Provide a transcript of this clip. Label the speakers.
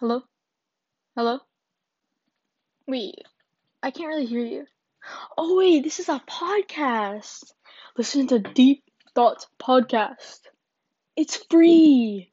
Speaker 1: Hello? Hello? Wait, I can't really hear you. Oh, wait, this is a podcast. Listen to Deep Thoughts Podcast. It's free.